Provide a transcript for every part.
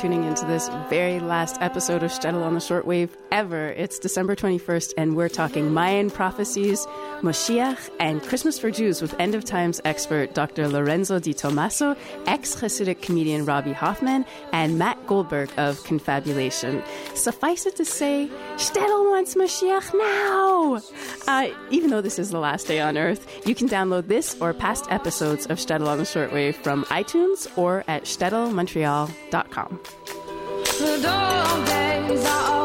Tuning into this very last episode of Shtetl on the Shortwave ever. It's December 21st, and we're talking Mayan prophecies, Moshiach, and Christmas for Jews with end of times expert Dr. Lorenzo Di Tommaso, ex Hasidic comedian Robby Hoffman, and Matt Goldberg of Confabulation. Suffice it to say, Shtetl wants Moshiach now! Uh, even though this is the last day on earth, you can download this or past episodes of Shtetl on the Shortwave from iTunes or at shtetl.montreal.com. The dog days are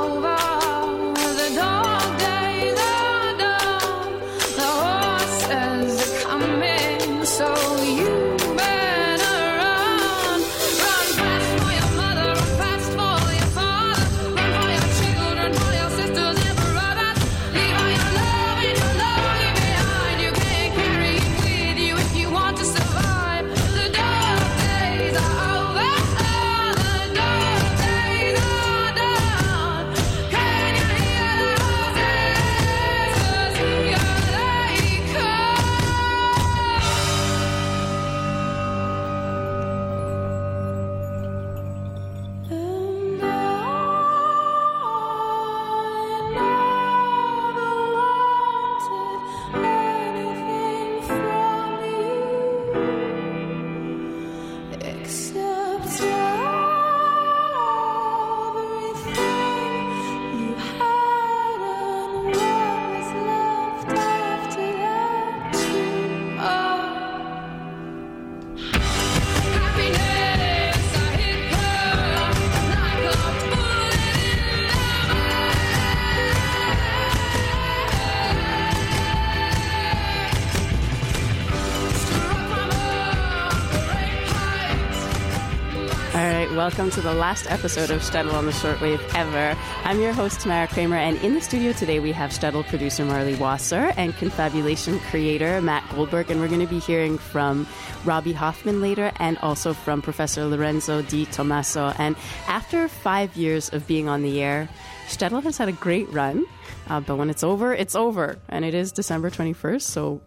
welcome to the last episode of Shtetl on the Shortwave ever. I'm your host, Tamara Kramer, and in the studio today we have Shtetl producer Marley Wasser and Confabulation creator Matt Goldberg, and we're going to be hearing from Robby Hoffman later and also from Professor Lorenzo Di Tommaso. And after five years of being on the air, Shtetl has had a great run, uh, but when it's over, it's over, and it is December 21st, so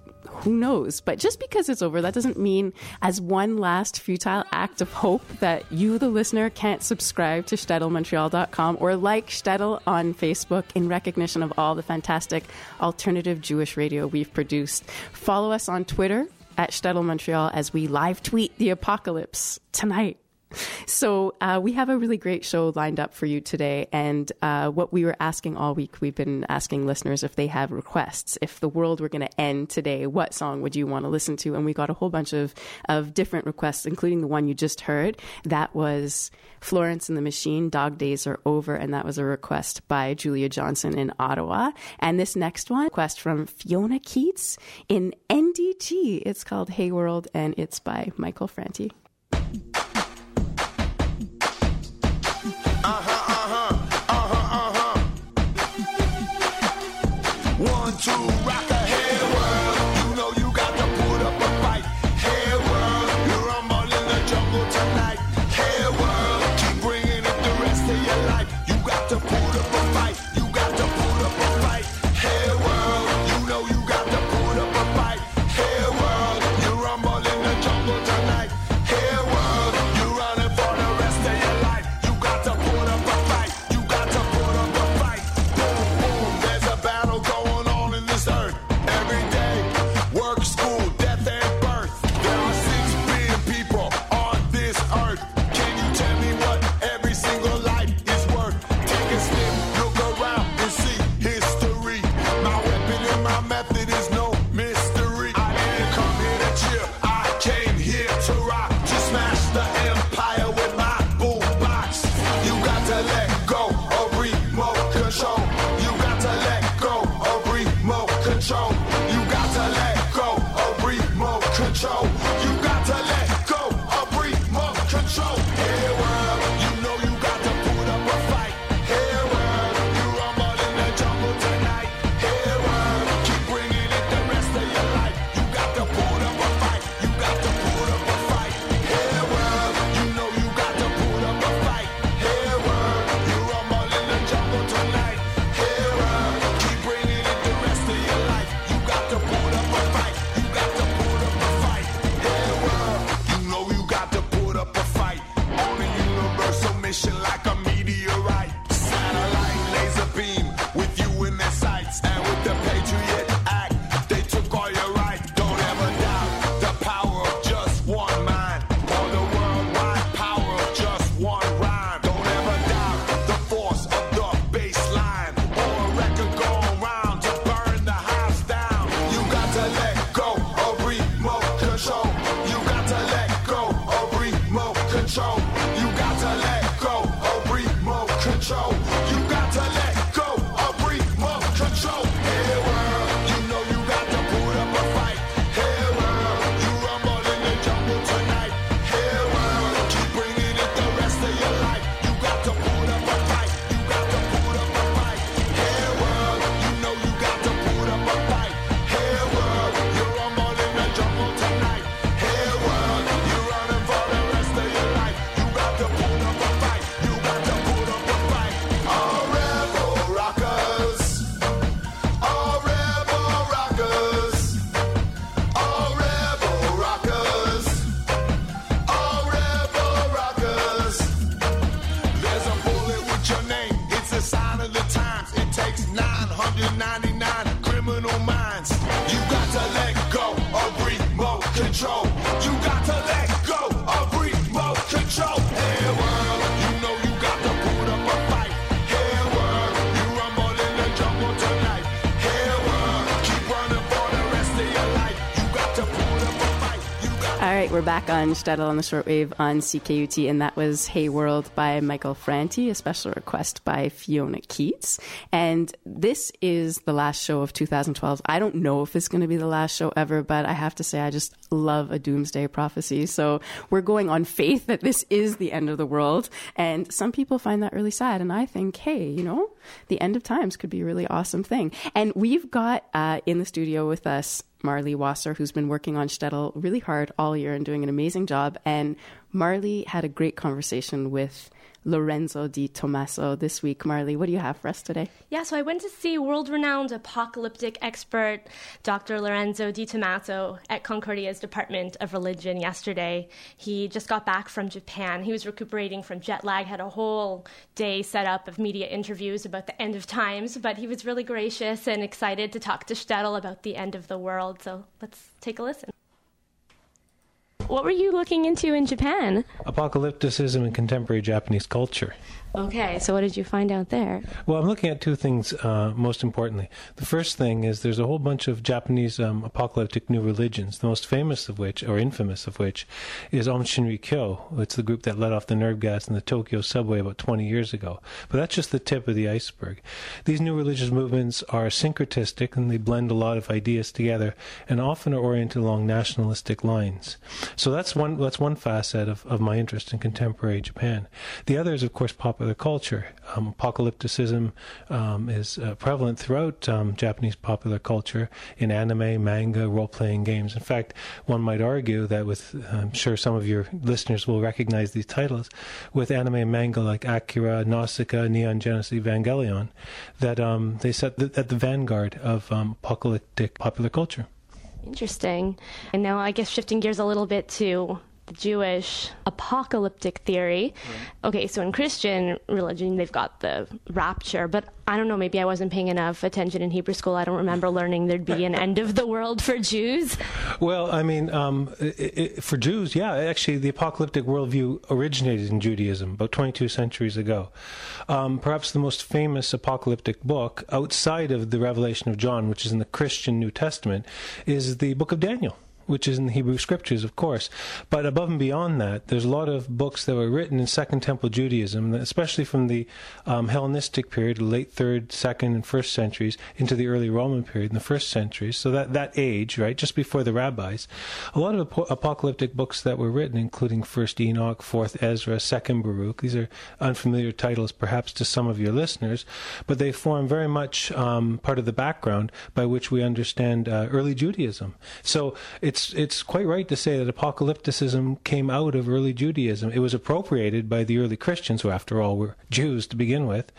who knows? But just because it's over, that doesn't mean, as one last futile act of hope, that you, the listener, can't subscribe to ShtetlMontreal.com or like Shtetl on Facebook in recognition of all the fantastic alternative Jewish radio we've produced. Follow us on Twitter at Shtetl Montreal as we live tweet the apocalypse tonight. So uh, we have a really great show lined up for you today, and uh, what we were asking all week, we've been asking listeners if they have requests. If the world were going to end today, what song would you want to listen to? And we got a whole bunch of of different requests, including the one you just heard. That was Florence and the Machine. Dog Days Are Over, and that was a request by Julia Johnson in Ottawa. And this next one, request from Fiona Keats in NDG. It's called Hey World, and it's by Michael Franti. Uh-huh, uh-huh, uh-huh, One, two, rock a hey world. Back on Shtetl on the shortwave on CKUT, and that was Hey World by Michael Franti, a special request by Fiona Keats. And this is the last show of 2012. I don't know if it's going to be the last show ever, but I have to say, I just love a doomsday prophecy. So we're going on faith that this is the end of the world. And some people find that really sad. And I think, hey, you know, the end of times could be a really awesome thing. And we've got uh, in the studio with us Marley Wasser, who's been working on Shtetl really hard all year and doing an amazing job. And Marley had a great conversation with Lorenzo Di Tommaso this week. Marley, what do you have for us today? Yeah, so I went to see world renowned apocalyptic expert Dr. Lorenzo Di Tommaso at Concordia's Department of Religion yesterday. He just got back from Japan. He was recuperating from jet lag, had a whole day set up of media interviews about the end of times, but he was really gracious and excited to talk to Shtetl about the end of the world. So let's take a listen. What were you looking into in Japan? Apocalypticism in contemporary Japanese culture. Okay, so what did you find out there? Well, I'm looking at two things uh, most importantly. The first thing is there's a whole bunch of Japanese um, apocalyptic new religions, the most famous of which, or infamous of which, is Aum Shinrikyo. It's the group that let off the nerve gas in the Tokyo subway about 20 years ago. But that's just the tip of the iceberg. These new religious movements are syncretistic and they blend a lot of ideas together and often are oriented along nationalistic lines. So that's one, that's one facet of, of my interest in contemporary Japan. The other is, of course, popular culture. Um, apocalypticism um, is uh, prevalent throughout um, Japanese popular culture in anime, manga, role playing games. In fact, one might argue that with, I'm sure some of your listeners will recognize these titles, with anime and manga like Akira, Nausicaa, Neon Genesis Evangelion, that um, they set the, at the vanguard of um, apocalyptic popular culture. Interesting. And now, I guess shifting gears a little bit to the Jewish apocalyptic theory. Okay, so in Christian religion, they've got the rapture, but I don't know, maybe I wasn't paying enough attention in Hebrew school. I don't remember learning there'd be an end of the world for Jews. Well, I mean, um, i i for Jews, yeah, actually, the apocalyptic worldview originated in Judaism about 22 centuries ago. Um, perhaps the most famous apocalyptic book outside of the Revelation of John, which is in the Christian New Testament, is the book of Daniel which is in the Hebrew Scriptures, of course. But above and beyond that, there's a lot of books that were written in Second Temple Judaism, especially from the um, Hellenistic period, late third, second, and first centuries, into the early Roman period in the first centuries. So that that age, right, just before the rabbis, a lot of ap- apocalyptic books that were written, including First Enoch, Fourth Ezra, Second Baruch. These are unfamiliar titles, perhaps, to some of your listeners, but they form very much um, part of the background by which we understand uh, early Judaism. So it's it's quite right to say that apocalypticism came out of early Judaism. It was appropriated by the early Christians, who, after all, were Jews to begin with.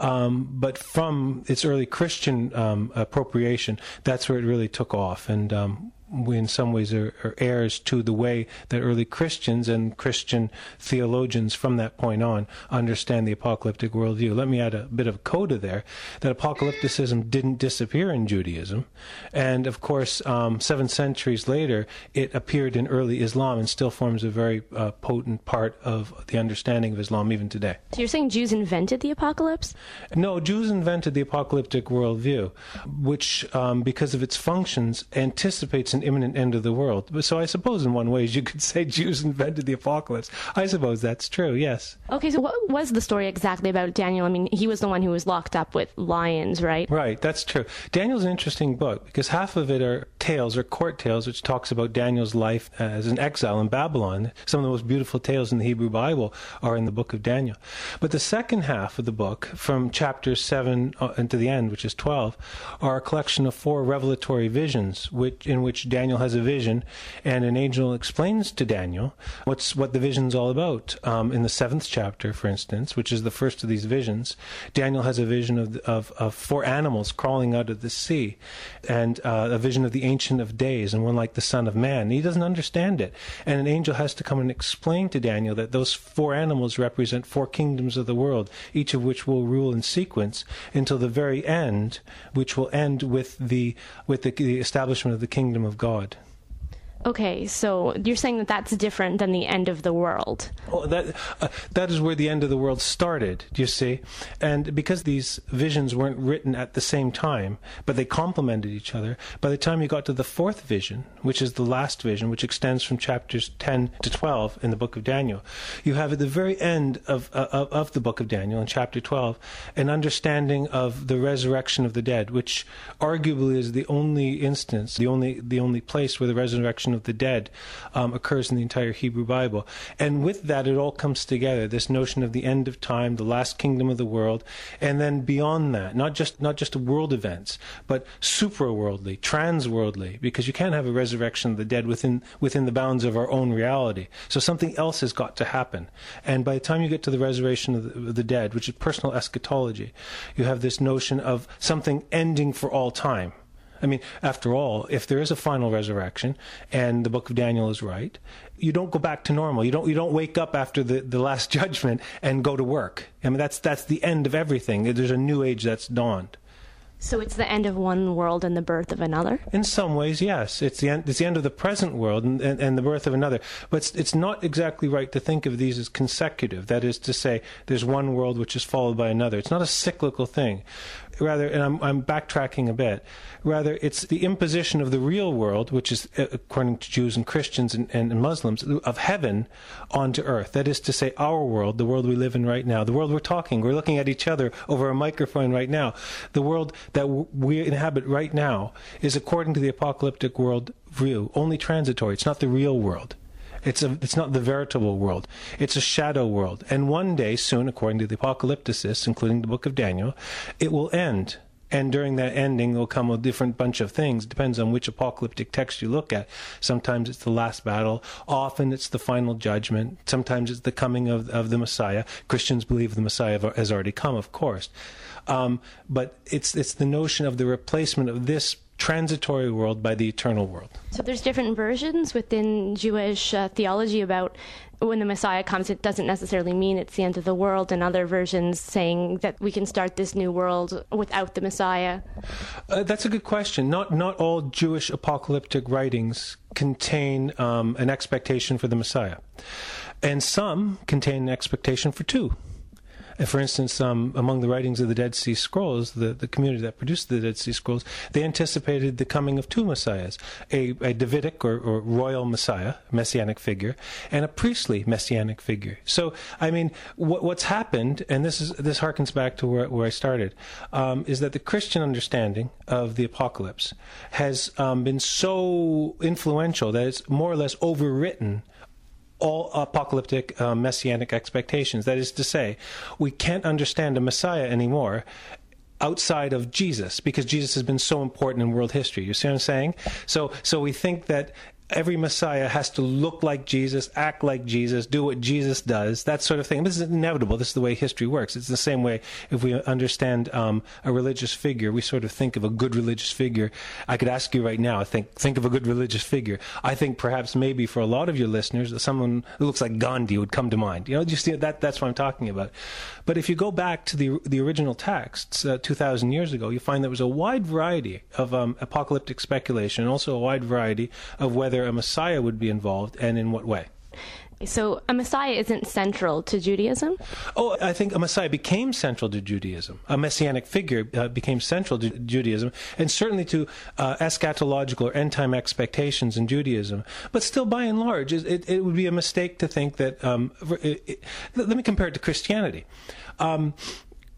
Um, but from its early Christian um, appropriation, that's where it really took off. And um, we, in some ways, are, are heirs to the way that early Christians and Christian theologians from that point on understand the apocalyptic worldview. Let me add a bit of coda there that apocalypticism didn't disappear in Judaism. And of course, um, seven centuries later, it appeared in early Islam and still forms a very uh, potent part of the understanding of Islam even today. So you're saying Jews invented the apocalypse? No, Jews invented the apocalyptic worldview, which, um, because of its functions, anticipates an imminent end of the world. So I suppose, in one way, you could say Jews invented the apocalypse. I suppose that's true. Yes. Okay, so what was the story exactly about Daniel? I mean, he was the one who was locked up with lions, right? Right, that's true. Daniel's an interesting book because half of it are tales or court tales, which talks about Daniel's life as an exile in Babylon. Some of the most beautiful tales in the Hebrew Bible are in the book of Daniel. But the second half of the book, from chapter 7 uh, into the end, which is 12, are a collection of four revelatory visions which, in which Daniel has a vision and an angel explains to Daniel what's, what the vision's all about. Um, in the seventh chapter, for instance, which is the first of these visions, Daniel has a vision of, of, of four animals crawling out of the sea and uh, a vision of the Ancient of Days and one like the Son of Man. He doesn't understand it. And an angel has to come and explain to Daniel that those four animals represent four kingdoms of the world, each of which will rule in sequence until the very end, which will end with the, with the, the establishment of the kingdom of God. Okay, so you're saying that that's different than the end of the world. Well, that uh, that is where the end of the world started. Do you see, and because these visions weren't written at the same time, but they complemented each other. By the time you got to the fourth vision, which is the last vision, which extends from chapters ten to twelve in the book of Daniel, you have at the very end of uh, of, of the book of Daniel, in chapter twelve, an understanding of the resurrection of the dead, which arguably is the only instance, the only the only place where the resurrection of the dead um, occurs in the entire Hebrew Bible. And with that, it all comes together. This notion of the end of time, the last kingdom of the world, and then beyond that, not just not just world events, but supraworldly, transworldly, because you can't have a resurrection of the dead within within the bounds of our own reality. So something else has got to happen. And by the time you get to the resurrection of the, of the dead, which is personal eschatology, you have this notion of something ending for all time. I mean, after all, if there is a final resurrection and the book of Daniel is right, you don't go back to normal. You don't you don't wake up after the, the last judgment and go to work. I mean, that's that's the end of everything. There's a new age that's dawned. So it's the end of one world and the birth of another? In some ways, yes. It's the end, it's the end of the present world and, and, and the birth of another. But it's, it's not exactly right to think of these as consecutive. That is to say, there's one world which is followed by another. It's not a cyclical thing. Rather, and I'm, I'm backtracking a bit, rather, it's the imposition of the real world, which is, uh, according to Jews and Christians and, and, and Muslims, of heaven onto earth. That is to say, our world, the world we live in right now, the world we're talking, we're looking at each other over a microphone right now. The world that we inhabit right now is, according to the apocalyptic world view, only transitory. It's not the real world. It's a, it's not the veritable world. It's a shadow world. And one day soon, according to the apocalypticists, including the book of Daniel, it will end. And during that ending, there'll come a different bunch of things. Depends on which apocalyptic text you look at. Sometimes it's the last battle. Often it's the final judgment. Sometimes it's the coming of, of the Messiah. Christians believe the Messiah has already come, of course. Um, but it's it's the notion of the replacement of this transitory world by the eternal world. So there's different versions within Jewish uh, theology about when the Messiah comes, it doesn't necessarily mean it's the end of the world, and other versions saying that we can start this new world without the Messiah. Uh, that's a good question. Not not all Jewish apocalyptic writings contain um, an expectation for the Messiah, and some contain an expectation for two. And for instance, um, among the writings of the Dead Sea Scrolls, the, the community that produced the Dead Sea Scrolls, they anticipated the coming of two messiahs a, a Davidic or, or royal messiah, messianic figure, and a priestly messianic figure. So, I mean, what, what's happened, and this, is, this harkens back to where, where I started, um, is that the Christian understanding of the apocalypse has um, been so influential that it's more or less overwritten all apocalyptic uh, messianic expectations. That is to say, we can't understand a Messiah anymore outside of Jesus because Jesus has been so important in world history. You see what I'm saying? So, so we think that every Messiah has to look like Jesus, act like Jesus, do what Jesus does, that sort of thing. This is inevitable. This is the way history works. It's the same way if we understand um, a religious figure, we sort of think of a good religious figure. I could ask you right now, I think, think of a good religious figure. I think perhaps maybe for a lot of your listeners, someone who looks like Gandhi would come to mind. You know, just that, that's what I'm talking about. But if you go back to the, the original texts, uh, 2,000 years ago, you find there was a wide variety of um, apocalyptic speculation, and also a wide variety of whether a Messiah would be involved and in what way. So a Messiah isn't central to Judaism? Oh, I think a Messiah became central to Judaism. A messianic figure uh, became central to Judaism, and certainly to uh, eschatological or end time expectations in Judaism. But still, by and large, it, it would be a mistake to think that. Um, it, it, let me compare it to Christianity. Um,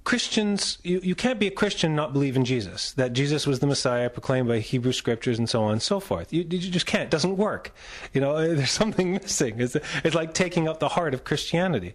Christians, you, you can't be a Christian and not believe in Jesus, that Jesus was the Messiah proclaimed by Hebrew scriptures and so on and so forth. You, you just can't. It doesn't work. You know, there's something missing. It's, it's like taking up the heart of Christianity.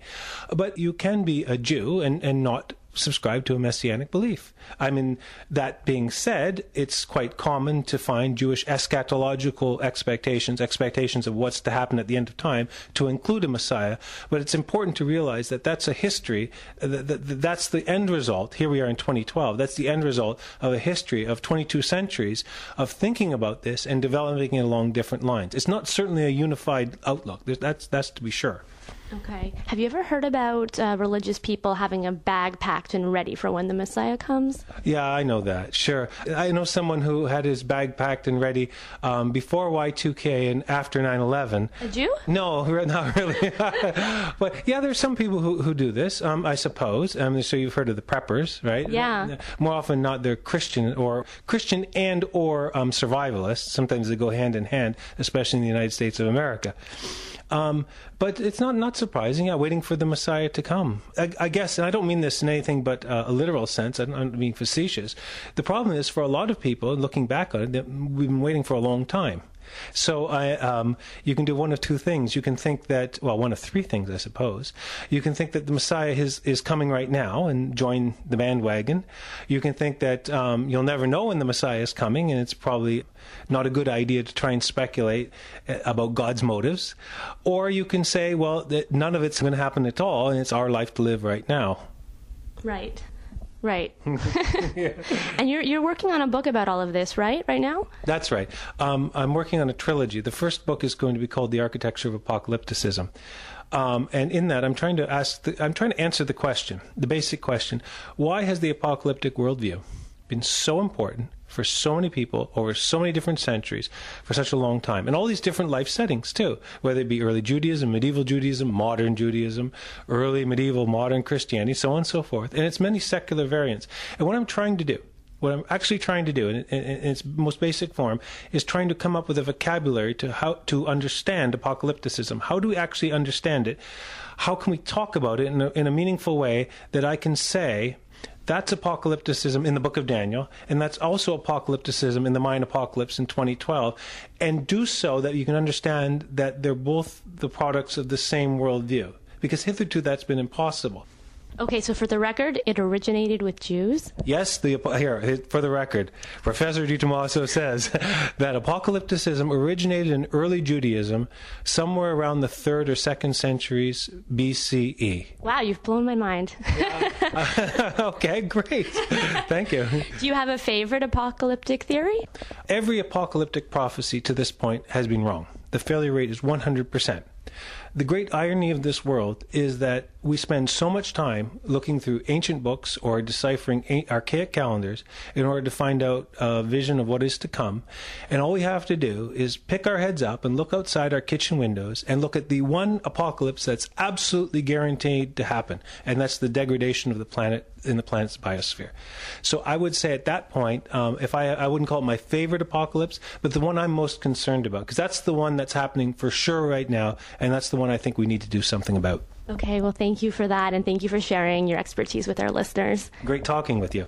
But you can be a Jew and, and not subscribe to a messianic belief. I mean, that being said, it's quite common to find Jewish eschatological expectations, expectations of what's to happen at the end of time, to include a Messiah. But it's important to realize that that's a history, that, that, that's the end result. Here we are in 2012. That's the end result of a history of 22 centuries of thinking about this and developing it along different lines. It's not certainly a unified outlook. That's, that's to be sure. Okay. Have you ever heard about uh, religious people having a bag packed and ready for when the Messiah comes? Yeah, I know that. Sure. I know someone who had his bag packed and ready um, before Y2K and after 9 11. A Jew? No, not really. but yeah, there's some people who, who do this, um, I suppose. Um, so you've heard of the preppers, right? Yeah. More often not, they're Christian or Christian and or um, survivalists. Sometimes they go hand in hand, especially in the United States of America. Um, but it's not not surprising. Yeah, waiting for the Messiah to come. I, I guess, and I don't mean this in anything but uh, a literal sense. I'm being facetious. The problem is for a lot of people, looking back on it, we've been waiting for a long time. So I, um, you can do one of two things. You can think that, well, one of three things, I suppose. You can think that the Messiah is, is coming right now and join the bandwagon. You can think that um, you'll never know when the Messiah is coming, and it's probably not a good idea to try and speculate uh, about God's motives. Or you can say, well, that none of it's going to happen at all, and it's our life to live right now. Right. Right. and you're you're working on a book about all of this, right? Right now? That's right. Um, I'm working on a trilogy. The first book is going to be called "The Architecture of Apocalypticism," um, and in that, I'm trying to ask, the, I'm trying to answer the question, the basic question: Why has the apocalyptic worldview been so important for so many people over so many different centuries for such a long time, and all these different life settings too, whether it be early Judaism, medieval Judaism, modern Judaism, early medieval modern Christianity, so on and so forth, and its many secular variants. And what I'm trying to do what I'm actually trying to do, in, in, in, its most basic form, is trying to come up with a vocabulary to how to understand apocalypticism. How do we actually understand it? How can we talk about it in a, in a meaningful way that I can say? That's apocalypticism in the book of Daniel, and that's also apocalypticism in the Mayan apocalypse in 2012, and do so that you can understand that they're both the products of the same worldview. Because hitherto that's been impossible. Okay, so for the record, it originated with Jews. Yes, the here for the record, Professor Di Tommaso says that apocalypticism originated in early Judaism somewhere around the third or second centuries BCE. Wow, you've blown my mind. okay, great. Thank you. Do you have a favorite apocalyptic theory? Every apocalyptic prophecy to this point has been wrong. The failure rate is 100%. The great irony of this world is that we spend so much time looking through ancient books or deciphering archaic calendars in order to find out a vision of what is to come. And all we have to do is pick our heads up and look outside our kitchen windows and look at the one apocalypse that's absolutely guaranteed to happen. And that's the degradation of the planet in the planet's biosphere. So I would say at that point, um, if I, I wouldn't call it my favorite apocalypse, but the one I'm most concerned about, because that's the one that's happening for sure right now, and that's the one I think we need to do something about. Okay, well, thank you for that, and thank you for sharing your expertise with our listeners. Great talking with you.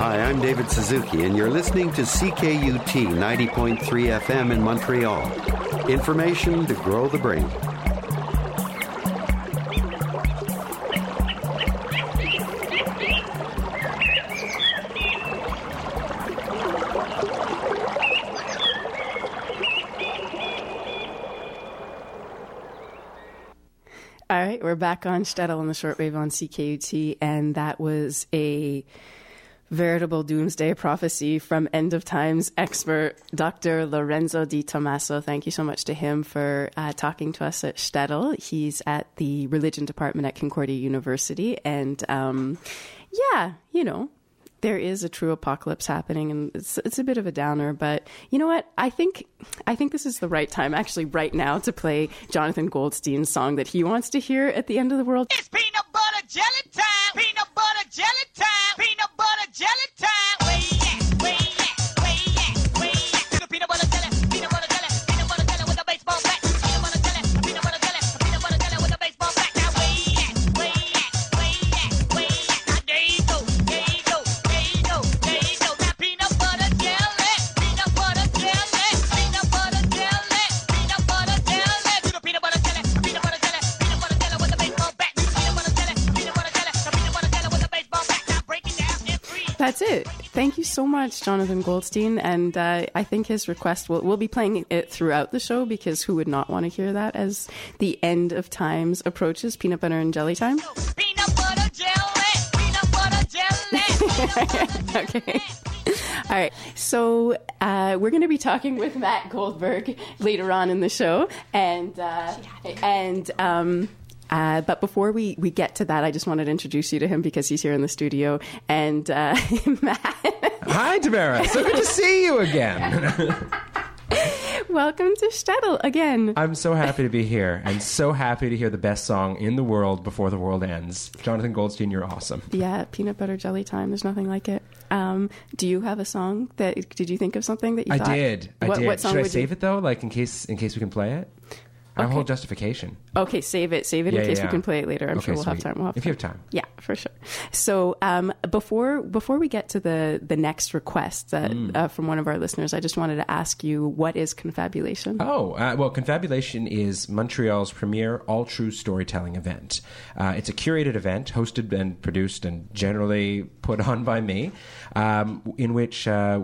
Hi, I'm David Suzuki, and you're listening to CKUT 90.3 FM in Montreal. Information to grow the brain. All right, we're back on Shtetl on the shortwave on CKUT, and that was a veritable doomsday prophecy from end of times expert Dr. Lorenzo Di Tommaso. Thank you so much to him for uh, talking to us at Shtetl. He's at the religion department at Concordia University, and um, yeah, you know, there is a true apocalypse happening and it's, it's a bit of a downer but you know what i think i think this is the right time actually right now to play jonathan goldstein's song that he wants to hear at the end of the world It's peanut butter jelly time. Peanut butter jelly time. Peanut butter jelly time. Thank you so much jonathan goldstein and uh, i think his request will we'll be playing it throughout the show because who would not want to hear that as the end of times approaches peanut butter and jelly time Peanut butter jelly. Peanut butter jelly. Peanut butter jelly. okay All right, so uh, we're going to be talking with Matt Goldberg later on in the show, and uh, and. Um, uh, but before we, we get to that, I just wanted to introduce you to him because he's here in the studio. And uh, Matt, Hi, Tamara. So good to see you again. welcome to Shtetl again. I'm so happy to be here and so happy to hear the best song in the world before the world ends. Jonathan Goldstein, you're awesome. Yeah, peanut butter jelly time. There's nothing like it. Um, do you have a song that? Did you think of something that you? I thought? did. I what, did. What song Should I save you... it though, like in case in case we can play it? Have whole justification. Okay, save it. Save it Yeah, in case yeah, we can play it later. I'm Okay, sure we'll have sweet. time. We'll have If time. you have time. Yeah, for sure. So um, before before we get to the the next request that, Mm. uh, from one of our listeners, I just wanted to ask you what is confabulation? Oh, uh, well, Confabulation is Montreal's premier all true storytelling event. Uh, it's a curated event hosted and produced and generally put on by me, um, in which uh,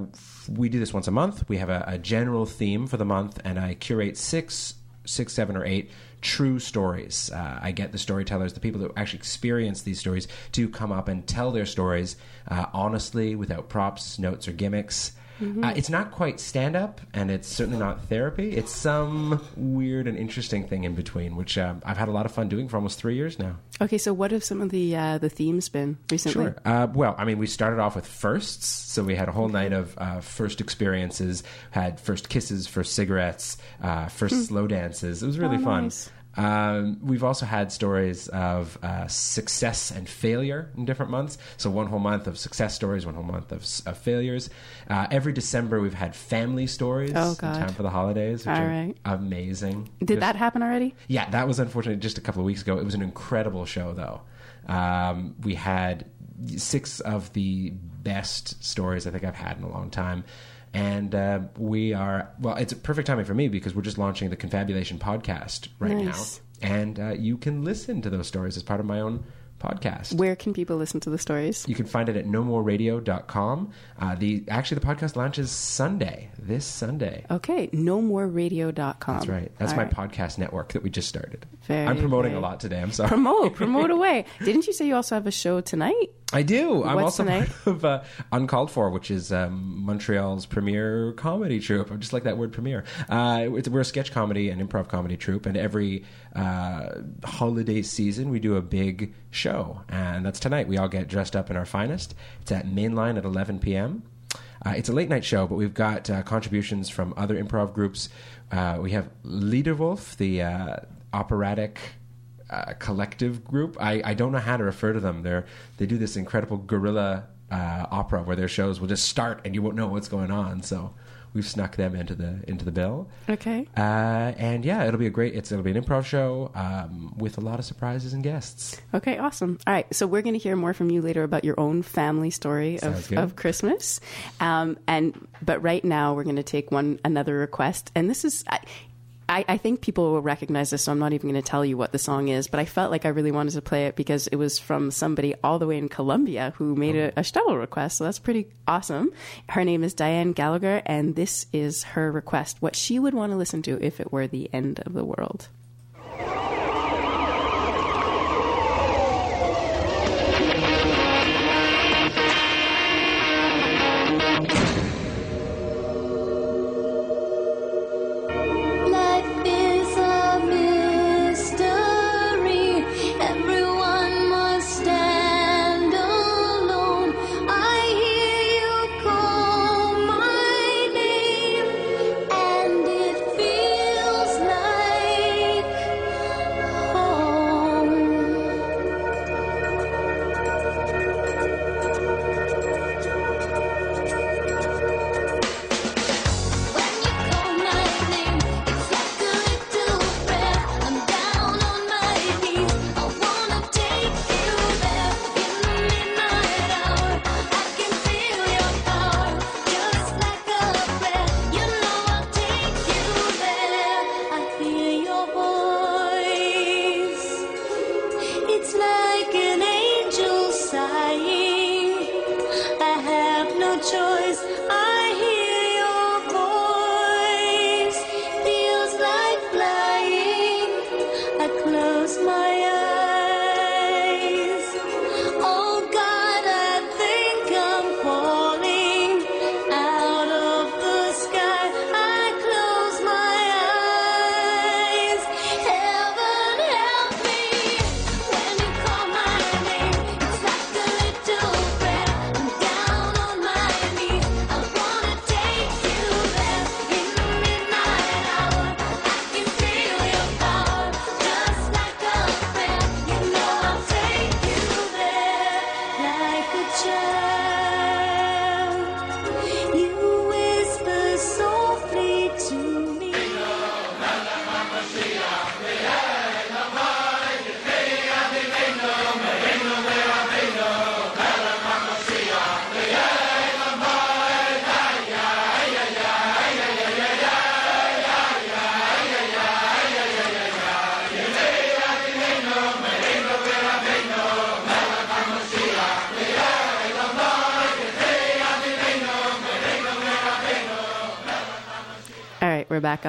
we do this once a month. We have a, a general theme for the month, and I curate six, six, seven, or eight true stories. Uh, I get the storytellers, the people that actually experience these stories, to come up and tell their stories uh, honestly, without props, notes, or gimmicks. Uh, it's not quite stand up, and it's certainly not therapy. It's some weird and interesting thing in between, which um, I've had a lot of fun doing for almost three years now. Okay, so what have some of the uh, the themes been recently? Sure. Uh, well, I mean, we started off with firsts, so we had a whole night of uh, first experiences. Had first kisses, first cigarettes, uh, first slow dances. It was really Oh, fun. nice. Um, we've also had stories of uh, success and failure in different months. So one whole month of success stories, one whole month of, of failures. Uh, every December we've had family stories. Oh, in time for the holidays, which All are right. amazing. Did Just- that happen already? yeah, that was unfortunately just a couple of weeks ago. It was an incredible show, though. Um, we had six of the best stories I think I've had in a long time. And uh, we are, well, it's a perfect timing for me because we're just launching the Confabulation podcast right Nice. now. And uh, you can listen to those stories as part of my own podcast. Where can people listen to the stories? You can find it at nomoreradio.com. Uh, the Actually, the podcast launches Sunday, this Sunday. Okay, nomoreradio.com. That's right. That's All my right. podcast network that we just started. Very, I'm promoting very- a lot today. I'm sorry. Promote, promote away. Didn't you say you also have a show tonight? I do. I'm What's also tonight? part of uh, Uncalled For, which is um, Montreal's premier comedy troupe. I just like that word premier. Uh, it's, we're a sketch comedy and improv comedy troupe, and every uh, holiday season we do a big show, and that's tonight. We all get dressed up in our finest. It's at Mainline at 11 p.m. Uh, it's a late night show, but we've got uh, contributions from other improv groups. Uh, we have Liederwolf, the uh, operatic uh, collective group. I, I don't know how to refer to them. They're they do this incredible guerrilla uh, opera where their shows will just start and you won't know what's going on. So we've snuck them into the into the bill. Okay. Uh, and yeah, it'll be a great. It's it'll be an improv show um, with a lot of surprises and guests. Okay, awesome. All right, so we're going to hear more from you later about your own family story of, of Christmas. Um, and but right now we're going to take one another request, and this is. I, I, I think people will recognize this, so I'm not even going to tell you what the song is. But I felt like I really wanted to play it because it was from somebody all the way in Colombia who made oh. a, a Shtetl request. So that's pretty awesome. Her name is Diane Gallagher, and this is her request. What she would want to listen to if it were the end of the world. Oh, back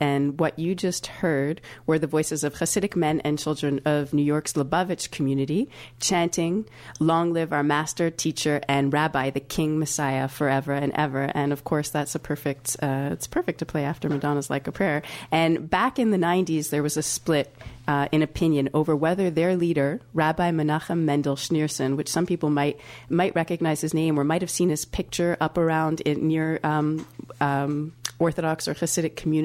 and what you just heard were the voices of Hasidic men and children of New York's Lubavitch community chanting, Long live our master, teacher, and rabbi, the King Messiah, forever and ever. And of course, that's a perfect, uh, it's perfect to play after Madonna's Like a Prayer. And back in the 90s, there was a split uh, in opinion over whether their leader, Rabbi Menachem Mendel Schneerson, which some people might might recognize his name or might have seen his picture up around in, near um, um, Orthodox or Hasidic communities.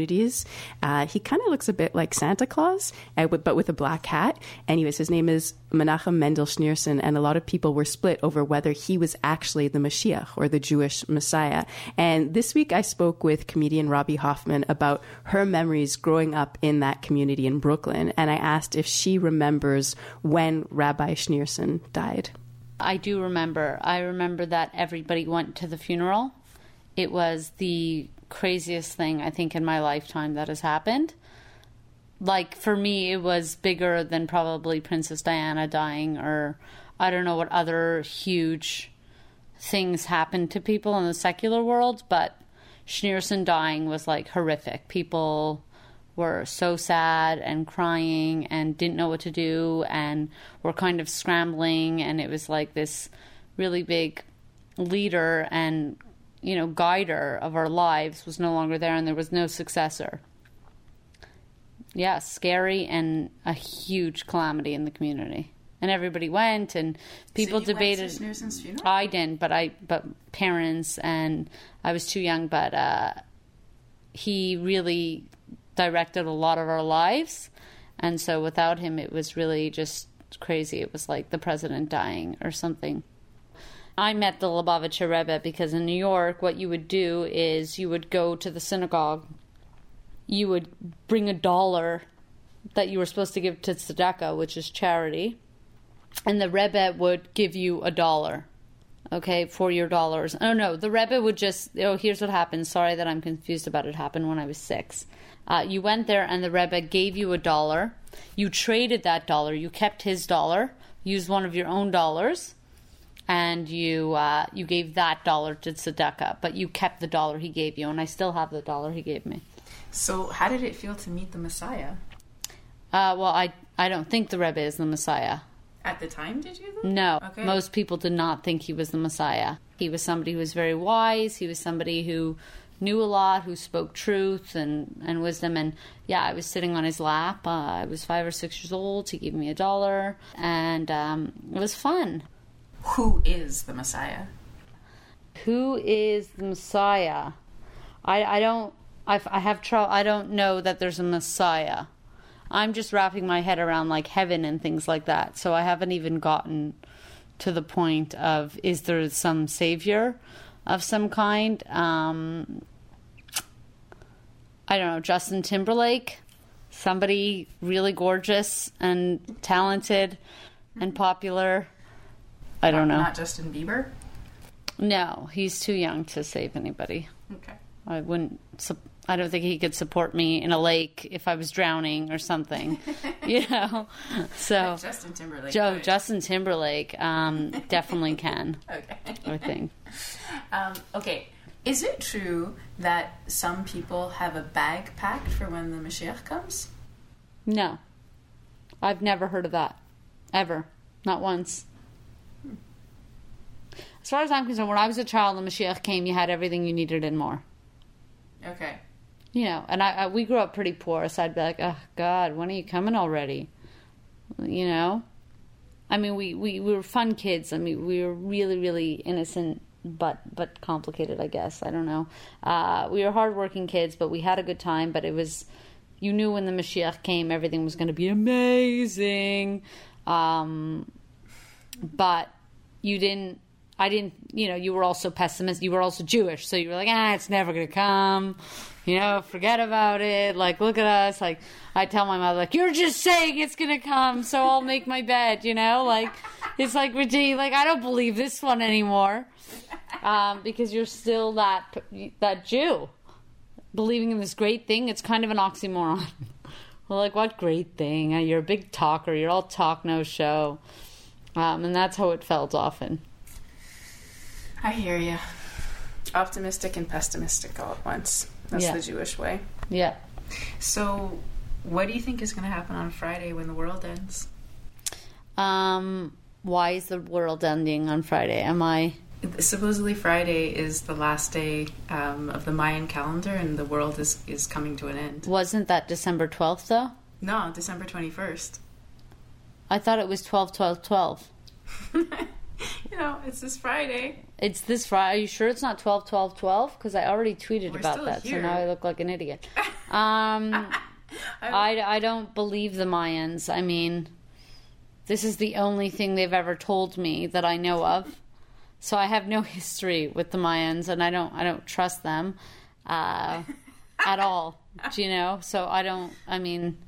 Uh, he kind of looks a bit like Santa Claus, uh, but with a black hat. Anyways, his name is Menachem Mendel Schneerson, and a lot of people were split over whether he was actually the Mashiach or the Jewish Messiah. And this week I spoke with comedian Robby Hoffman about her memories growing up in that community in Brooklyn, and I asked if she remembers when Rabbi Schneerson died. I do remember. I remember that everybody went to the funeral. It was the craziest thing I think in my lifetime that has happened. Like for me, it was bigger than probably Princess Diana dying, or I don't know what other huge things happened to people in the secular world, but Schneerson dying was like horrific. People were so sad and crying and didn't know what to do and were kind of scrambling and it was like this really big leader and you know guider of our lives was no longer there and there was no successor. Yeah scary and a huge calamity in the community. And everybody went and people to debated i didn't but i but parents and i was too young but uh he really directed a lot of our lives. And so without him it was really just crazy. It was like the president dying or something I met the Lubavitcher Rebbe because in New York, what you would do is you would go to the synagogue, you would bring a dollar that you were supposed to give to tzedakah, which is charity, and the Rebbe would give you a dollar, okay, for your dollars. Oh no, the Rebbe would just, oh, here's what happened. Sorry that I'm confused about it. happened when I was six. Uh, you went there and the Rebbe gave you a dollar. You traded that dollar. You kept his dollar, used one of your own dollars and you uh, you gave that dollar to tzedakah, but you kept the dollar he gave you, and I still have the dollar he gave me. So, how did it feel to meet the Messiah? Uh, well, I I don't think the Rebbe is the Messiah. At the time, did you? Though? No, Okay. most people did not think he was the Messiah. He was somebody who was very wise. He was somebody who knew a lot, who spoke truth and, and wisdom. And yeah, I was sitting on his lap. Uh, I was five or six years old. He gave me a dollar, and um, it was fun. Who is the Messiah? Who is the Messiah? I, I don't. I, I have trouble. I don't know that there's a Messiah. I'm just wrapping my head around like heaven and things like that. So I haven't even gotten to the point of is there some savior of some kind? Um, I don't know. Justin Timberlake, somebody really gorgeous and talented and popular. I don't know. Not Justin Bieber. No, he's too young to save anybody. Okay. I wouldn't. I don't think he could support me in a lake if I was drowning or something. you know. So Justin Timberlake. Joe could. Justin Timberlake um, definitely can. Okay. I think. Um, okay. Is it true that some people have a bag packed for when the Mashiach comes? No, I've never heard of that ever. Not once. As far as I'm concerned, when I was a child and the Mashiach came, you had everything you needed and more. Okay. you know, and I, I we grew up pretty poor, so I'd be like, oh God, when are you coming already? You know, I mean, we, we, we were fun kids. I mean, we were really really innocent, but but complicated, I guess. I don't know. Uh, we were hardworking kids, but we had a good time. But it was, you knew when the Mashiach came, everything was going to be amazing. Um, but you didn't. I didn't. You know, you were also pessimistic. You were also Jewish, so you were like, ah, it's never gonna come. You know, forget about it. Like, look at us. Like, I tell my mother, like, you're just saying it's gonna come, so I'll make my bed. You know, like, it's like Regina, like, I don't believe this one anymore, um, because you're still that that Jew believing in this great thing. It's kind of an oxymoron. well, like, what great thing? You're a big talker. You're all talk, no show, um, and that's how it felt often. I hear you. Optimistic and pessimistic all at once. That's Yeah. the Jewish way. Yeah. So, what do you think is going to happen on Friday when the world ends? Um, why is the world ending on Friday? Am I? Supposedly Friday is the last day um, of the Mayan calendar, and the world is is coming to an end. Wasn't that December twelfth though? No, December twenty first. I thought it was 12, 12, 12. You know, it's this Friday. It's this Friday. Are you sure it's not 12, 12, 12? Because I already tweeted We're about that, so now I look like an idiot. Um, I, I don't believe the Mayans. I mean, this is the only thing they've ever told me that I know of. So I have no history with the Mayans, and I don't I don't trust them uh, at all. Do you know? So I don't. I mean,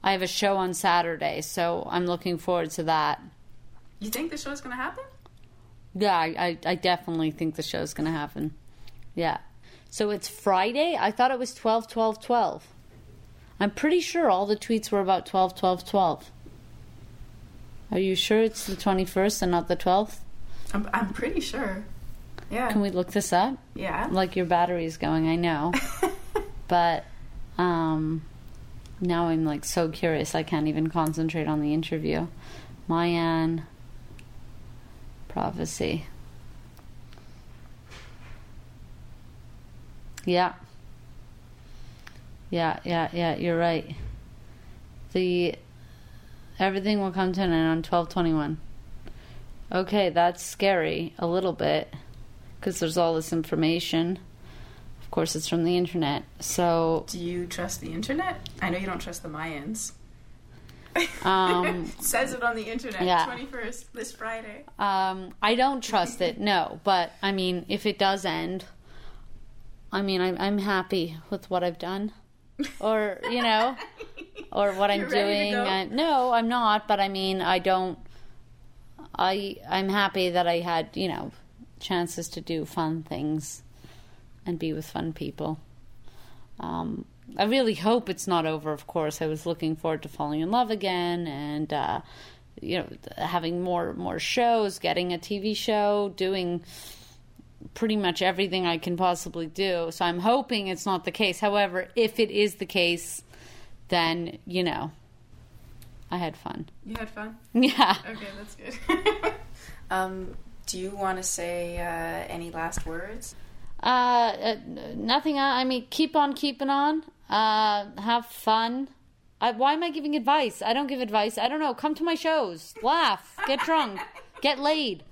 I have a show on Saturday, so I'm looking forward to that. You think the show's going to happen? Yeah, I, I, definitely think the show's going to happen. Yeah. So it's Friday? I thought it was 12, 12, 12. I'm pretty sure all the tweets were about 12, 12, 12. Are you sure it's the 21st and not the 12th? I'm, I'm pretty sure. Yeah. Can we look this up? Yeah. Like your battery's going, I know. but um now I'm like so curious I can't even concentrate on the interview. Mayan prophecy. Yeah. Yeah, yeah, yeah, you're right. The everything will come to an end on 1221. Okay, that's scary a little bit because there's all this information. Of course, it's from the internet. So, Do you trust the internet? I know you don't trust the Mayans. Um, says it on the internet. Yeah. 21st, this Friday. um, I don't trust it, no. But I mean, if it does end, I mean, I'm, I'm happy with what I've done, or you know, or what I'm You're ready to doing. Uh, no, I'm not. But I mean, I don't. I I'm happy that I had you know chances to do fun things and be with fun people. Um, I really hope it's not over. Of course, I was looking forward to falling in love again and uh, you know having more more shows, getting a TV show, doing pretty much everything I can possibly do. So I'm hoping it's not the case. However, if it is the case, then you know I had fun. You had fun? Yeah. Okay, that's good. um, do you want to say uh, any last words? Uh, uh, nothing. I mean, keep on keeping on. Uh, have fun. I, why am I giving advice? I don't give advice. I don't know. Come to my shows. Laugh. Get drunk. get laid.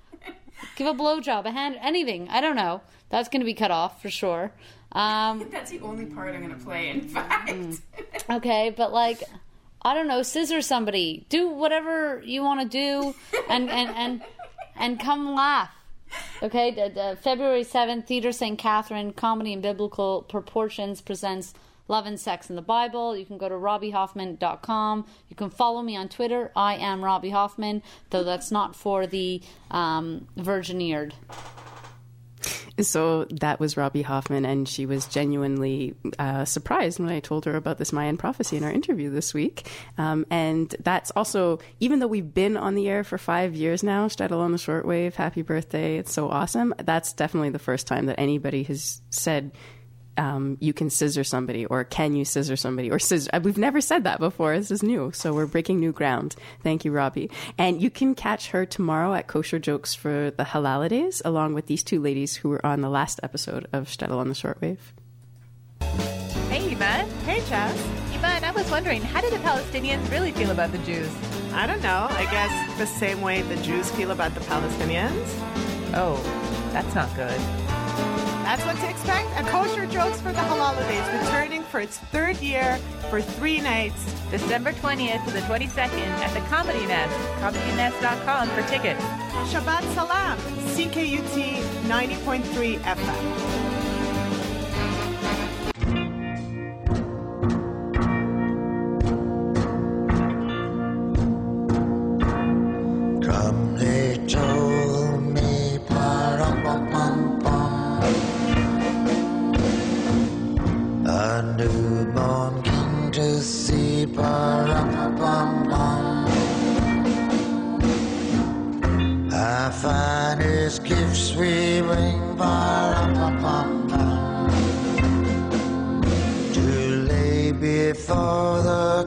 Give a blowjob, a hand, anything. I don't know. That's going to be cut off for sure. Um, That's the only part I'm going to play, in fact. okay, but like, I don't know. Scissor somebody. Do whatever you want to do, and and and and come laugh. Okay, the, the February 7th, Theater St. Catherine, Comedy in Biblical Proportions presents Love and Sex in the Bible. You can go to robbyhoffman.com. You can follow me on Twitter. I am Robby Hoffman, though that's not for the um, virgin eared. So that was Robby Hoffman, and she was genuinely uh, surprised when I told her about this Mayan prophecy in our interview this week. Um, and that's also, even though we've been on the air for five years now, Shtetl on the shortwave, happy birthday, it's so awesome. That's definitely the first time that anybody has said, um, you can scissor somebody or can you scissor somebody or scissor. uh, We've never said that before. This is new. So we're breaking new ground. Thank you, Robby. And you can catch her tomorrow at Kosher Jokes for the Halalidays, along with these two ladies who were on the last episode of Shtetl on the Shortwave. Hey, Yvonne. Hey, Chaz. Yvonne, I was wondering, how do the Palestinians really feel about the Jews? I don't know. I guess the same way the Jews feel about the Palestinians. Oh, that's not good. That's what to expect at Kosher Jokes for the Holidays, returning for its third year for three nights. December 20th to the 22nd at the Comedy Nest. ComedyNest.com for tickets. Shabbat Salam, CKUT 90.3 FM. Come, they A newborn king to see, pa-rum-bum-bum. Our finest gifts we bring, pa-rum-bum-bum. To lay before the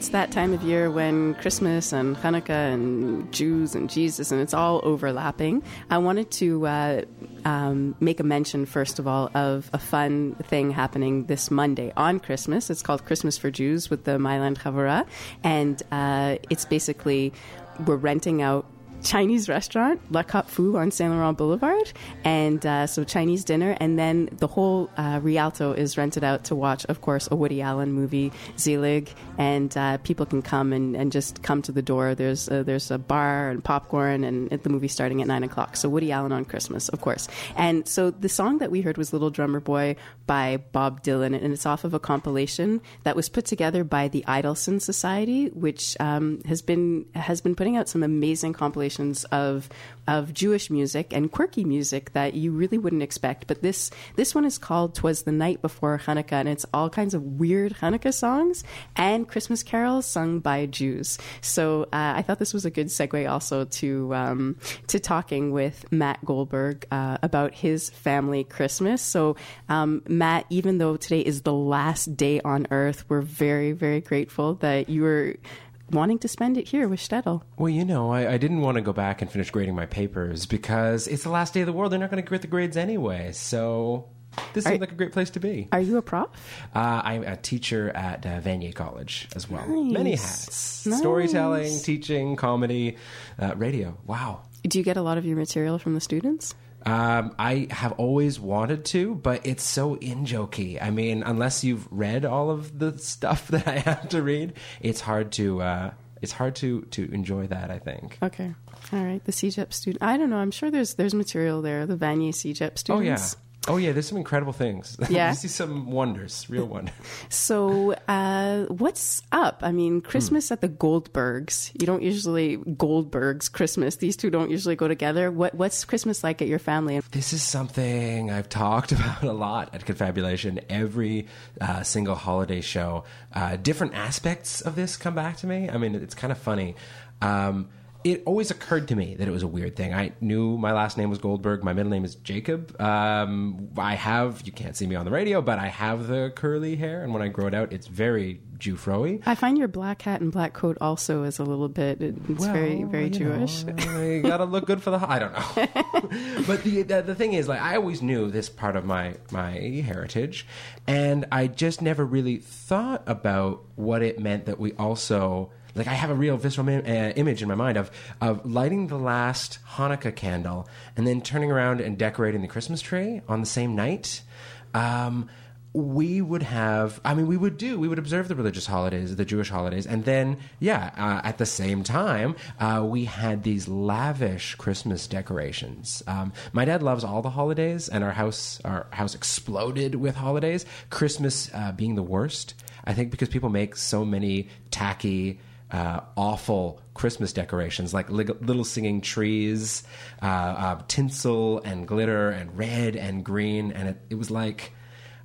it's that time of year when Christmas and Hanukkah and Jews and Jesus and it's all overlapping. I wanted to uh, um, make a mention, first of all, of a fun thing happening this Monday on Christmas. It's called Christmas for Jews with the Mile End Chavura. And uh, it's basically we're renting out Chinese restaurant, La Cap Fu on Saint Laurent Boulevard, and uh, so Chinese dinner, and then the whole uh, Rialto is rented out to watch, of course, a Woody Allen movie, Zelig, and uh, people can come and, and just come to the door. There's uh, there's a bar and popcorn, and the movie starting at nine o'clock. So Woody Allen on Christmas, of course, and so the song that we heard was "Little Drummer Boy" by Bob Dylan, and it's off of a compilation that was put together by the Idelsohn Society, which um, has been has been putting out some amazing compilations of of Jewish music and quirky music that you really wouldn't expect. But this this one is called "Twas the Night Before Hanukkah," and it's all kinds of weird Hanukkah songs and Christmas carols sung by Jews. So uh, I thought this was a good segue also to um, to talking with Matt Goldberg uh, about his family Christmas. So um, Matt, even though today is the last day on Earth, we're very very grateful that you were wanting to spend it here with Shtetl. Well, you know, I, I didn't want to go back and finish grading my papers because it's the last day of the world. They're not going to get the grades anyway. So this seemed like a great place to be. Are you a prof? Uh, I'm a teacher at uh, Vanier College as well. Nice. Many hats: Nice. storytelling, teaching, comedy, uh, radio. Wow. Do you get a lot of your material from the students? Um, I have always wanted to, but it's so in jokey. I mean, unless you've read all of the stuff that I have to read, it's hard to uh, it's hard to to enjoy that. I think. Okay. All right. The CEGEP student. I don't know. I'm sure there's there's material there. The Vanier CEGEP students. Oh yeah. Oh yeah. There's some incredible things. Yeah? you see some wonders, real wonders. So, uh, what's up? I mean, Christmas Hmm. at the Goldbergs. You don't usually Goldbergs Christmas. These two don't usually go together. What What's Christmas like at your family? This is something I've talked about a lot at Confabulation. Every uh, single holiday show, uh, different aspects of this come back to me. I mean, it's kind of funny. Um, it always occurred to me that it was a weird thing. I knew my last name was Goldberg. My middle name is Jacob. Um, I have, you can't see me on the radio, but I have the curly hair. And when I grow it out, it's very Jewfro I find your black hat and black coat also is a little bit. it- It's very very you know, Jewish. you gotta look good for the. I don't know. but the, the the thing is, like, I always knew this part of my my heritage, and I just never really thought about what it meant that we also like I have a real visceral mi- uh, image in my mind of of lighting the last Hanukkah candle and then turning around and decorating the Christmas tree on the same night. Um, we would have i mean we would do we would observe the religious holidays the jewish holidays and then yeah uh, at the same time uh, we had these lavish christmas decorations um, my dad loves all the holidays and our house our house exploded with holidays christmas uh, being the worst i think because people make so many tacky uh, awful Christmas decorations like li- little singing trees, uh, uh, tinsel and glitter and red and green, and it, it was like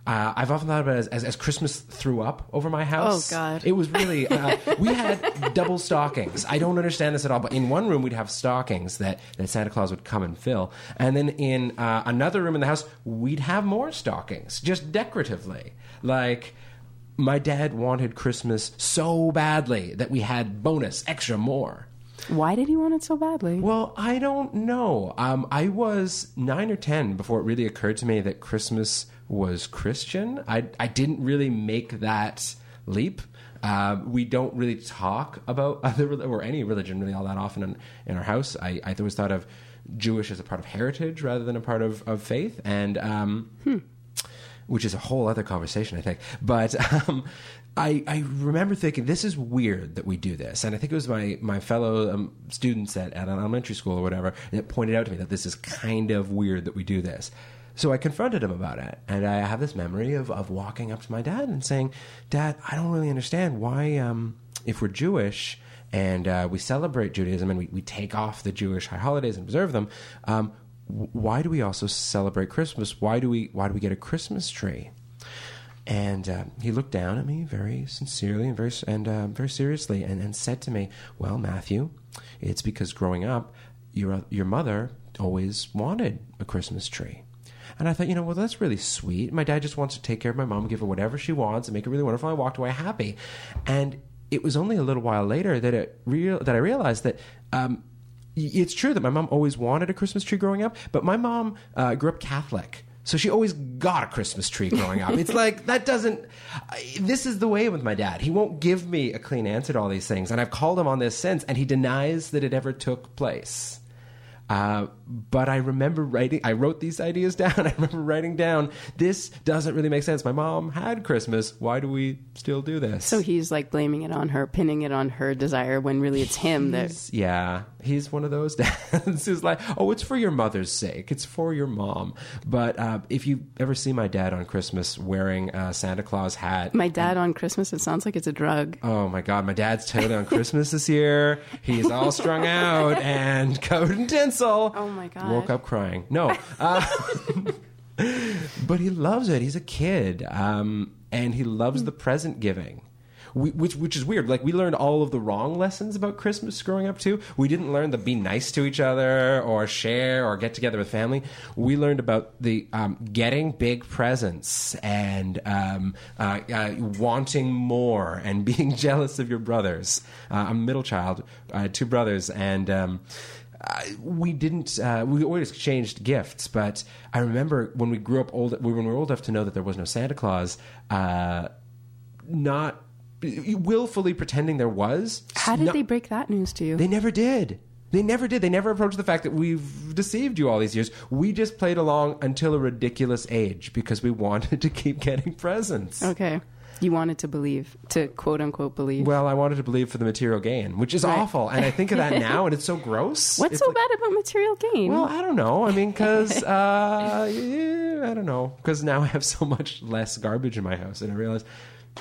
uh, I've often thought about it as, as, as Christmas threw up over my house. Oh, God. It was really. Uh, we had double stockings. I don't understand this at all. But in one room, we'd have stockings that, that Santa Claus would come and fill, and then in uh, another room in the house, we'd have more stockings, just decoratively. Like my dad wanted Christmas so badly that we had bonus, extra more. Why did he want it so badly? Well, I don't know. Um, I was nine or ten before it really occurred to me that Christmas was Christian. I I didn't really make that leap. Uh, we don't really talk about other or any religion really all that often in, in our house. I, I always thought of Jewish as a part of heritage rather than a part of, of faith, and um, which is a whole other conversation, I think. But um, I, I remember thinking, this is weird that we do this. And I think it was my, my fellow um, students at, at an elementary school or whatever that pointed out to me that this is kind of weird that we do this. So I confronted him about it. And I have this memory of, of walking up to my dad and saying, Dad, I don't really understand why, um, if we're Jewish, and uh, we celebrate Judaism and we, we take off the Jewish high holidays and observe them. Um, why do we also celebrate Christmas? Why do we why do we get a Christmas tree? And uh, he looked down at me very sincerely and very and uh, very seriously, and, and said to me, "Well, Matthew, it's because growing up, your your mother always wanted a Christmas tree." And I thought, you know, well, that's really sweet. My dad just wants to take care of my mom, give her whatever she wants, and make it really wonderful. I walked away happy, and it was only a little while later that it real that I realized that. Um, it's true that my mom always wanted a Christmas tree growing up, but my mom uh, grew up Catholic. So she always got a Christmas tree growing up. It's like that doesn't. I- This is the way with my dad. He won't give me a clean answer to all these things, and I've called him on this since, and he denies that it ever took place. Uh, but I remember writing. I wrote these ideas down. I remember writing down. This doesn't really make sense. My mom had Christmas. Why do we still do this? So he's like blaming it on her, pinning it on her desire when really it's him that. Yeah, he's one of those dads who's like, oh, it's for your mother's sake. It's for your mom. But uh, if you ever see my dad on Christmas wearing a Santa Claus hat, My dad on Christmas, it sounds like it's a drug. Oh my god, my dad's totally on Christmas this year. He's all strung out and covered in tinsel. Oh my god. Woke up crying. No. Uh, but he loves it. He's a kid. Um, and he loves the present giving. We, which which is weird. Like we learned all of the wrong lessons about Christmas growing up too. We didn't learn to be nice to each other or share or get together with family. We learned about the um, getting big presents and um, uh, uh, wanting more and being jealous of your brothers. Uh, I'm a middle child, uh, two brothers, and. Um, we didn't. Uh, we always exchanged gifts, but I remember when we grew up old. When we were old enough to know that there was no Santa Claus, uh, not willfully pretending there was. How did No- they break that news to you? They never did. They never did. They never approached the fact that we've deceived you all these years. We just played along until a ridiculous age because we wanted to keep getting presents. Okay. You wanted to believe, to quote unquote believe. Well, I wanted to believe for the material gain, which is Right. awful. And I think of that now, and it's so gross. What's It's so like- bad about material gain? Well, I don't know. I mean, because uh, yeah, I don't know. Because now I have so much less garbage in my house, and I realize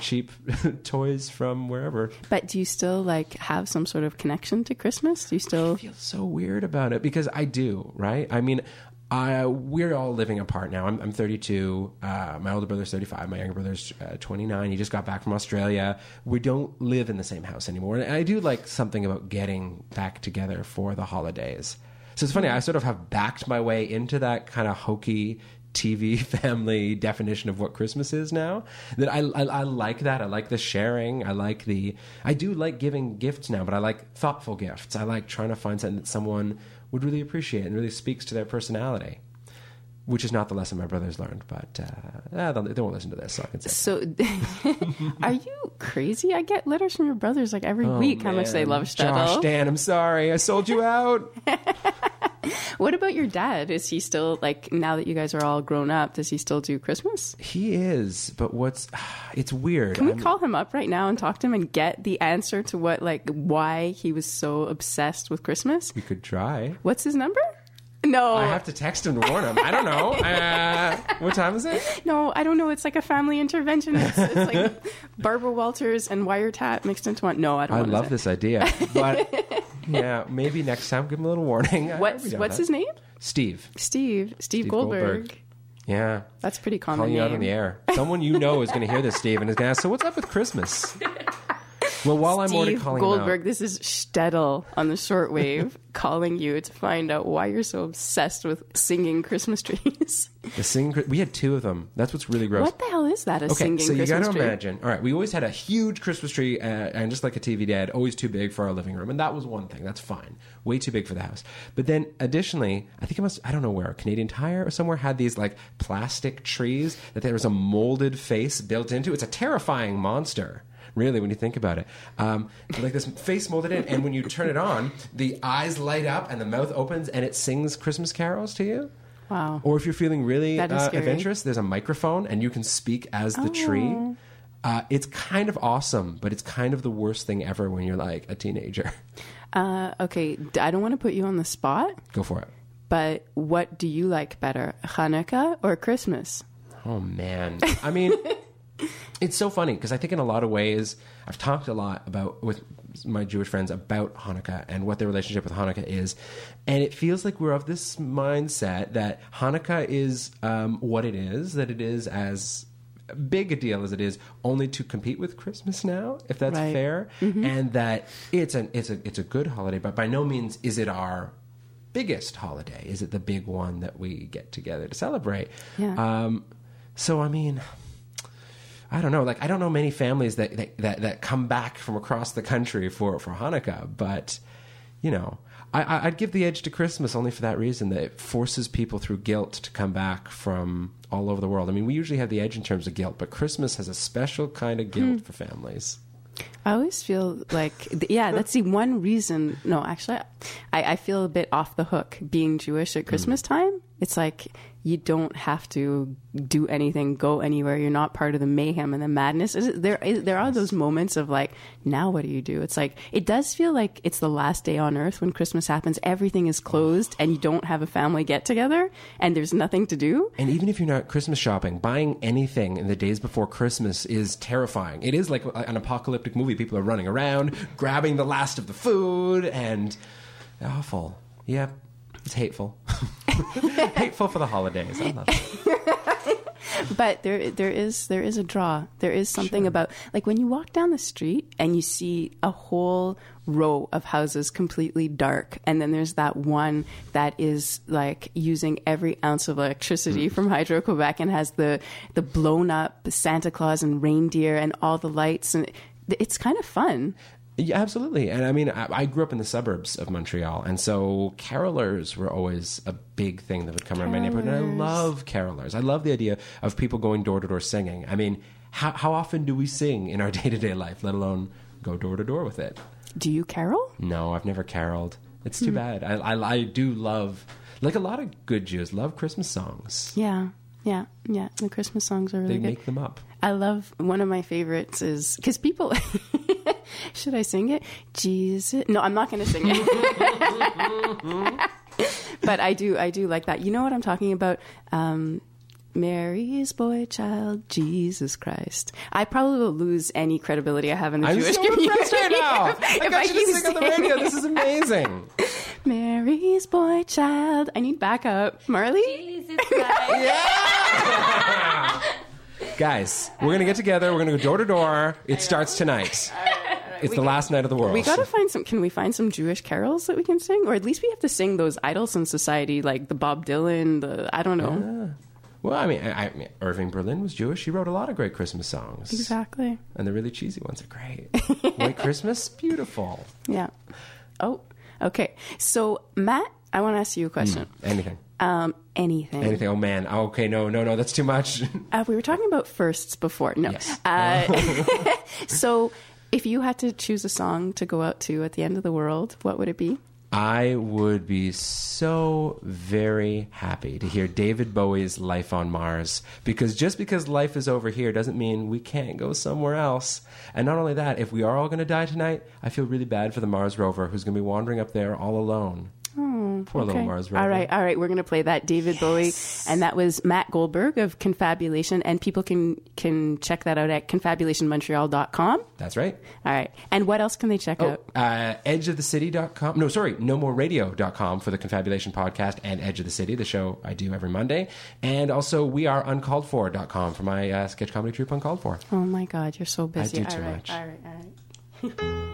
cheap toys from wherever. but do you still like have some sort of connection to Christmas? Do you still? feel so weird about it because I do, right? I mean, I, we're all living apart now. I'm, I'm 32. Uh, my older brother's 35. My younger brother's uh, 29. He just got back from Australia. We don't live in the same house anymore. And I do like something about getting back together for the holidays. So it's funny. I sort of have backed my way into that kind of hokey TV family definition of what Christmas is now. That I, I I like that. I like the sharing. I like the. I do like giving gifts now, but I like thoughtful gifts. I like trying to find something that someone would really appreciate and really speaks to their personality. which is not the lesson my brothers learned, but uh, eh, they won't listen to this, so I can say. So, are you crazy? I get letters from your brothers like every Oh, week how much they man. love Josh, Shtetl. Dan, I'm sorry, I sold you out. What about your dad? Is he still like now that you guys are all grown up? Does he still do Christmas? he is, but what's it's weird. Can we I'm- call him up right now and talk to him and get the answer to what like why he was so obsessed with Christmas? we could try. What's his number? No, I have to text him to warn him. I don't know. Uh, what time is it? no, I don't know. It's like a family intervention. It's, it's like Barbara Walters and wiretap mixed into one. No, I don't. I love this idea, but yeah, maybe next time give him a little warning. What's what's with his name? Steve. Steve. Steve, Steve Goldberg. Goldberg. Yeah. That's pretty common Calling you out on the air. Someone you know is going to hear this, Steve, and is going to ask, so what's up with Christmas? Well, while I'm already Steve calling Goldberg, this is Shtetl on the shortwave calling you to find out why you're so obsessed with singing Christmas trees. the sing, we had two of them. That's what's really gross. What the hell is that? A singing Christmas tree? Okay, singing so you Christmas got to tree? imagine. All right, we always had a huge Christmas tree, uh, and just like a TV dad, always too big for our living room, and that was one thing. That's fine, way too big for the house. But then, additionally, I think it must—I don't know where Canadian Tire or somewhere had these like plastic trees that there was a molded face built into. It's a terrifying monster. Really, when you think about it, um, like this face molded in, and when you turn it on, the eyes light up and the mouth opens, and it sings Christmas carols to you. Wow. Or if you're feeling really That is uh, scary. adventurous, there's a microphone and you can speak as the tree. Oh. Uh, it's kind of awesome, but it's kind of the worst thing ever when you're like a teenager. Uh, okay, d- I don't want to put you on the spot, Go for it. but what do you like better, Hanukkah or Christmas? Oh man, I mean, it's so funny because I think in a lot of ways I've talked a lot about with my Jewish friends about Hanukkah and what their relationship with Hanukkah is, and it feels like we're of this mindset that Hanukkah is um, what it is, that it is as big a deal as it is only to compete with Christmas now, if that's Right. fair, and that it's an it's a it's a good holiday, but by no means is it our biggest holiday. Is it the big one that we get together to celebrate? Yeah. Um, so I mean, I don't know. Like I don't know many families that that, that, that come back from across the country for for Hanukkah, but you know. I, I'd give the edge to Christmas only for that reason that it forces people through guilt to come back from all over the world. I mean, we usually have the edge in terms of guilt, but Christmas has a special kind of guilt hmm. for families. I always feel like, yeah, that's the one reason. No, actually, I, I feel a bit off the hook being Jewish at Christmas hmm. time. It's like you don't have to do anything, go anywhere. You're not part of the mayhem and the madness. Is There, is, there are those moments of like, now what do you do? It's like it does feel like it's the last day on earth when Christmas happens. Everything is closed, and you don't have a family get together, and there's nothing to do. And even if you're not Christmas shopping, buying anything in the days before Christmas is terrifying. It is like an apocalyptic movie. People are running around, grabbing the last of the food, and awful. Yep, it's hateful. hateful for the holidays. I love it. but there there is there is a draw there is something about like when you walk down the street and you see a whole row of houses completely dark and then there's that one that is like using every ounce of electricity hmm. from hydro quebec and has the the blown up santa claus and reindeer and all the lights and it's kind of fun Yeah, absolutely. And I mean, I, I grew up in the suburbs of Montreal, and so carolers were always a big thing that would come around my neighborhood. And I love carolers. I love the idea of people going door to door singing. I mean, how, how often do we sing in our day to day life, let alone go door to door with it? do you carol No, I've never caroled. It's too Hmm. bad. I, I, I do love, like a lot of good Jews, love Christmas songs. yeah yeah yeah the christmas songs are really They good make them up. I love one of my favorites is because people. should I sing it? Jesus. No, I'm not going to sing it. but I do. I do like that. You know what I'm talking about? Um, Mary's boy child, Jesus Christ. I probably will lose any credibility I have in the I'm Jewish so community. impressed right now. I if got you keep to sing on the radio. This is amazing. Mary's boy child. I need backup. Marley? Jesus Christ. Yeah! Guys, we're going to get together. We're going to go door to door. It starts tonight. It's the last night of the world. We gotta find some. Can we find some Jewish carols that we can sing, or at least we have to sing those Idelsohn Society, like the Bob Dylan. The I don't know Well, I mean, I, I mean, Irving Berlin was Jewish. He wrote a lot of great Christmas songs. exactly. And the really cheesy ones are great. White Christmas, beautiful. Yeah. Oh, okay. So Matt I want to ask you a question. Anything. Um, anything. Anything. Oh man. Okay. No. No. No. That's too much. Uh, we were talking about firsts before. No. Uh, so, if you had to choose a song to go out to at the end of the world, what would it be? I would be so very happy to hear David Bowie's Life on Mars because just because life is over here doesn't mean we can't go somewhere else. And not only that, if we are all going to die tonight, I feel really bad for the Mars rover who's going to be wandering up there all alone. Poor little Mars rover. All right, all right. We're going to play that David Bowie, and that was Matt Goldberg of Confabulation, and people can can check that out at confabulationmontreal.com. That's right. All right, and what else can they check Oh, out? uh, edgeofthecity.com. No, sorry, no more radio.com for the Confabulation podcast and Edge of the City, the show I do every Monday. And also we are uncalledfor.com for my uh, sketch comedy troupe Uncalled For. Oh my God, you're so busy. I do too all right, much. All right, all right.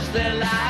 Is their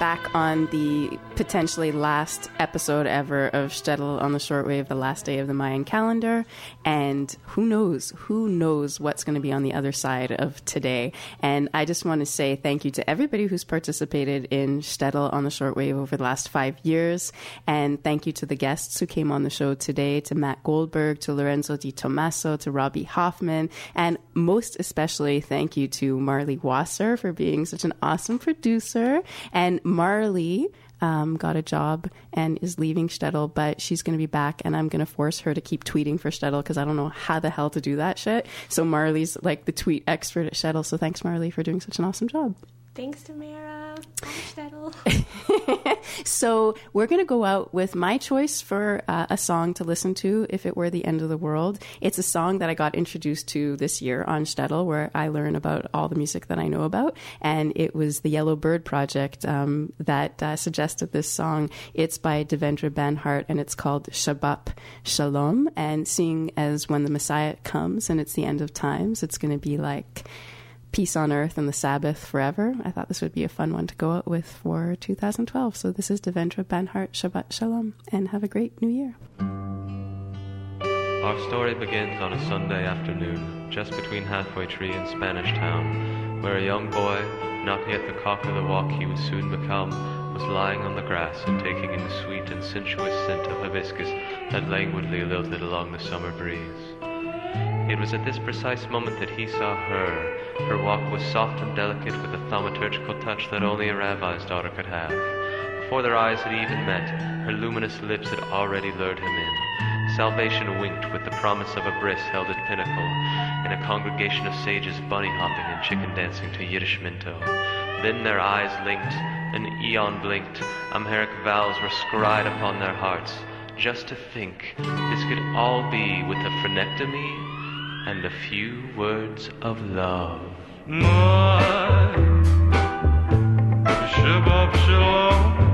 back on the potentially last episode ever of Shtetl on the shortwave, the last day of the Mayan calendar. And who knows, who knows what's going to be on the other side of today. And I just want to say thank you to everybody who's participated in Shtetl on the shortwave over the last five years. And thank you to the guests who came on the show today, to Matt Goldberg, to Lorenzo Di Tommaso, to Robby Hoffman, and most especially thank you to Marley Wasser for being such an awesome producer. And Marley um, got a job and is leaving Shtetl, but she's going to be back, and I'm going to force her to keep tweeting for Shtetl because I don't know how the hell to do that shit. So Marley's like the tweet expert at Shtetl. So thanks, Marley, for doing such an awesome job. Thanks, Tamara. So we're going to go out with my choice for uh, a song to listen to if it were the end of the world. It's a song that I got introduced to this year on Shtetl, where I learn about all the music that I know about, and it was the Yellow Bird Project um, that uh, suggested this song. It's by Devendra Banhart, and it's called Shabbat Shalom. And seeing as when the Messiah comes and it's the end of times, it's going to be like peace on earth and the Sabbath forever. I thought this would be a fun one to go out with for 2012. So this is Devendra Banhart, Shabbat Shalom, and have a great new year. Our story begins on a Sunday afternoon, just between Halfway Tree and Spanish Town, where a young boy, not yet the cock of the walk he would soon become, was lying on the grass and taking in the sweet and sensuous scent of hibiscus that languidly lilted along the summer breeze. It was at this precise moment that he saw her. Her walk was soft and delicate with a thaumaturgical touch that only a rabbi's daughter could have. Before their eyes had even met, her luminous lips had already lured him in. Salvation winked with the promise of a bris held at Pinnacle, in a congregation of sages bunny hopping and chicken dancing to Yiddish mento. Then their eyes linked, an eon blinked, Amharic vows were scried upon their hearts. Just to think, this could all be with a phrenectomy and a few words of love. Shalom,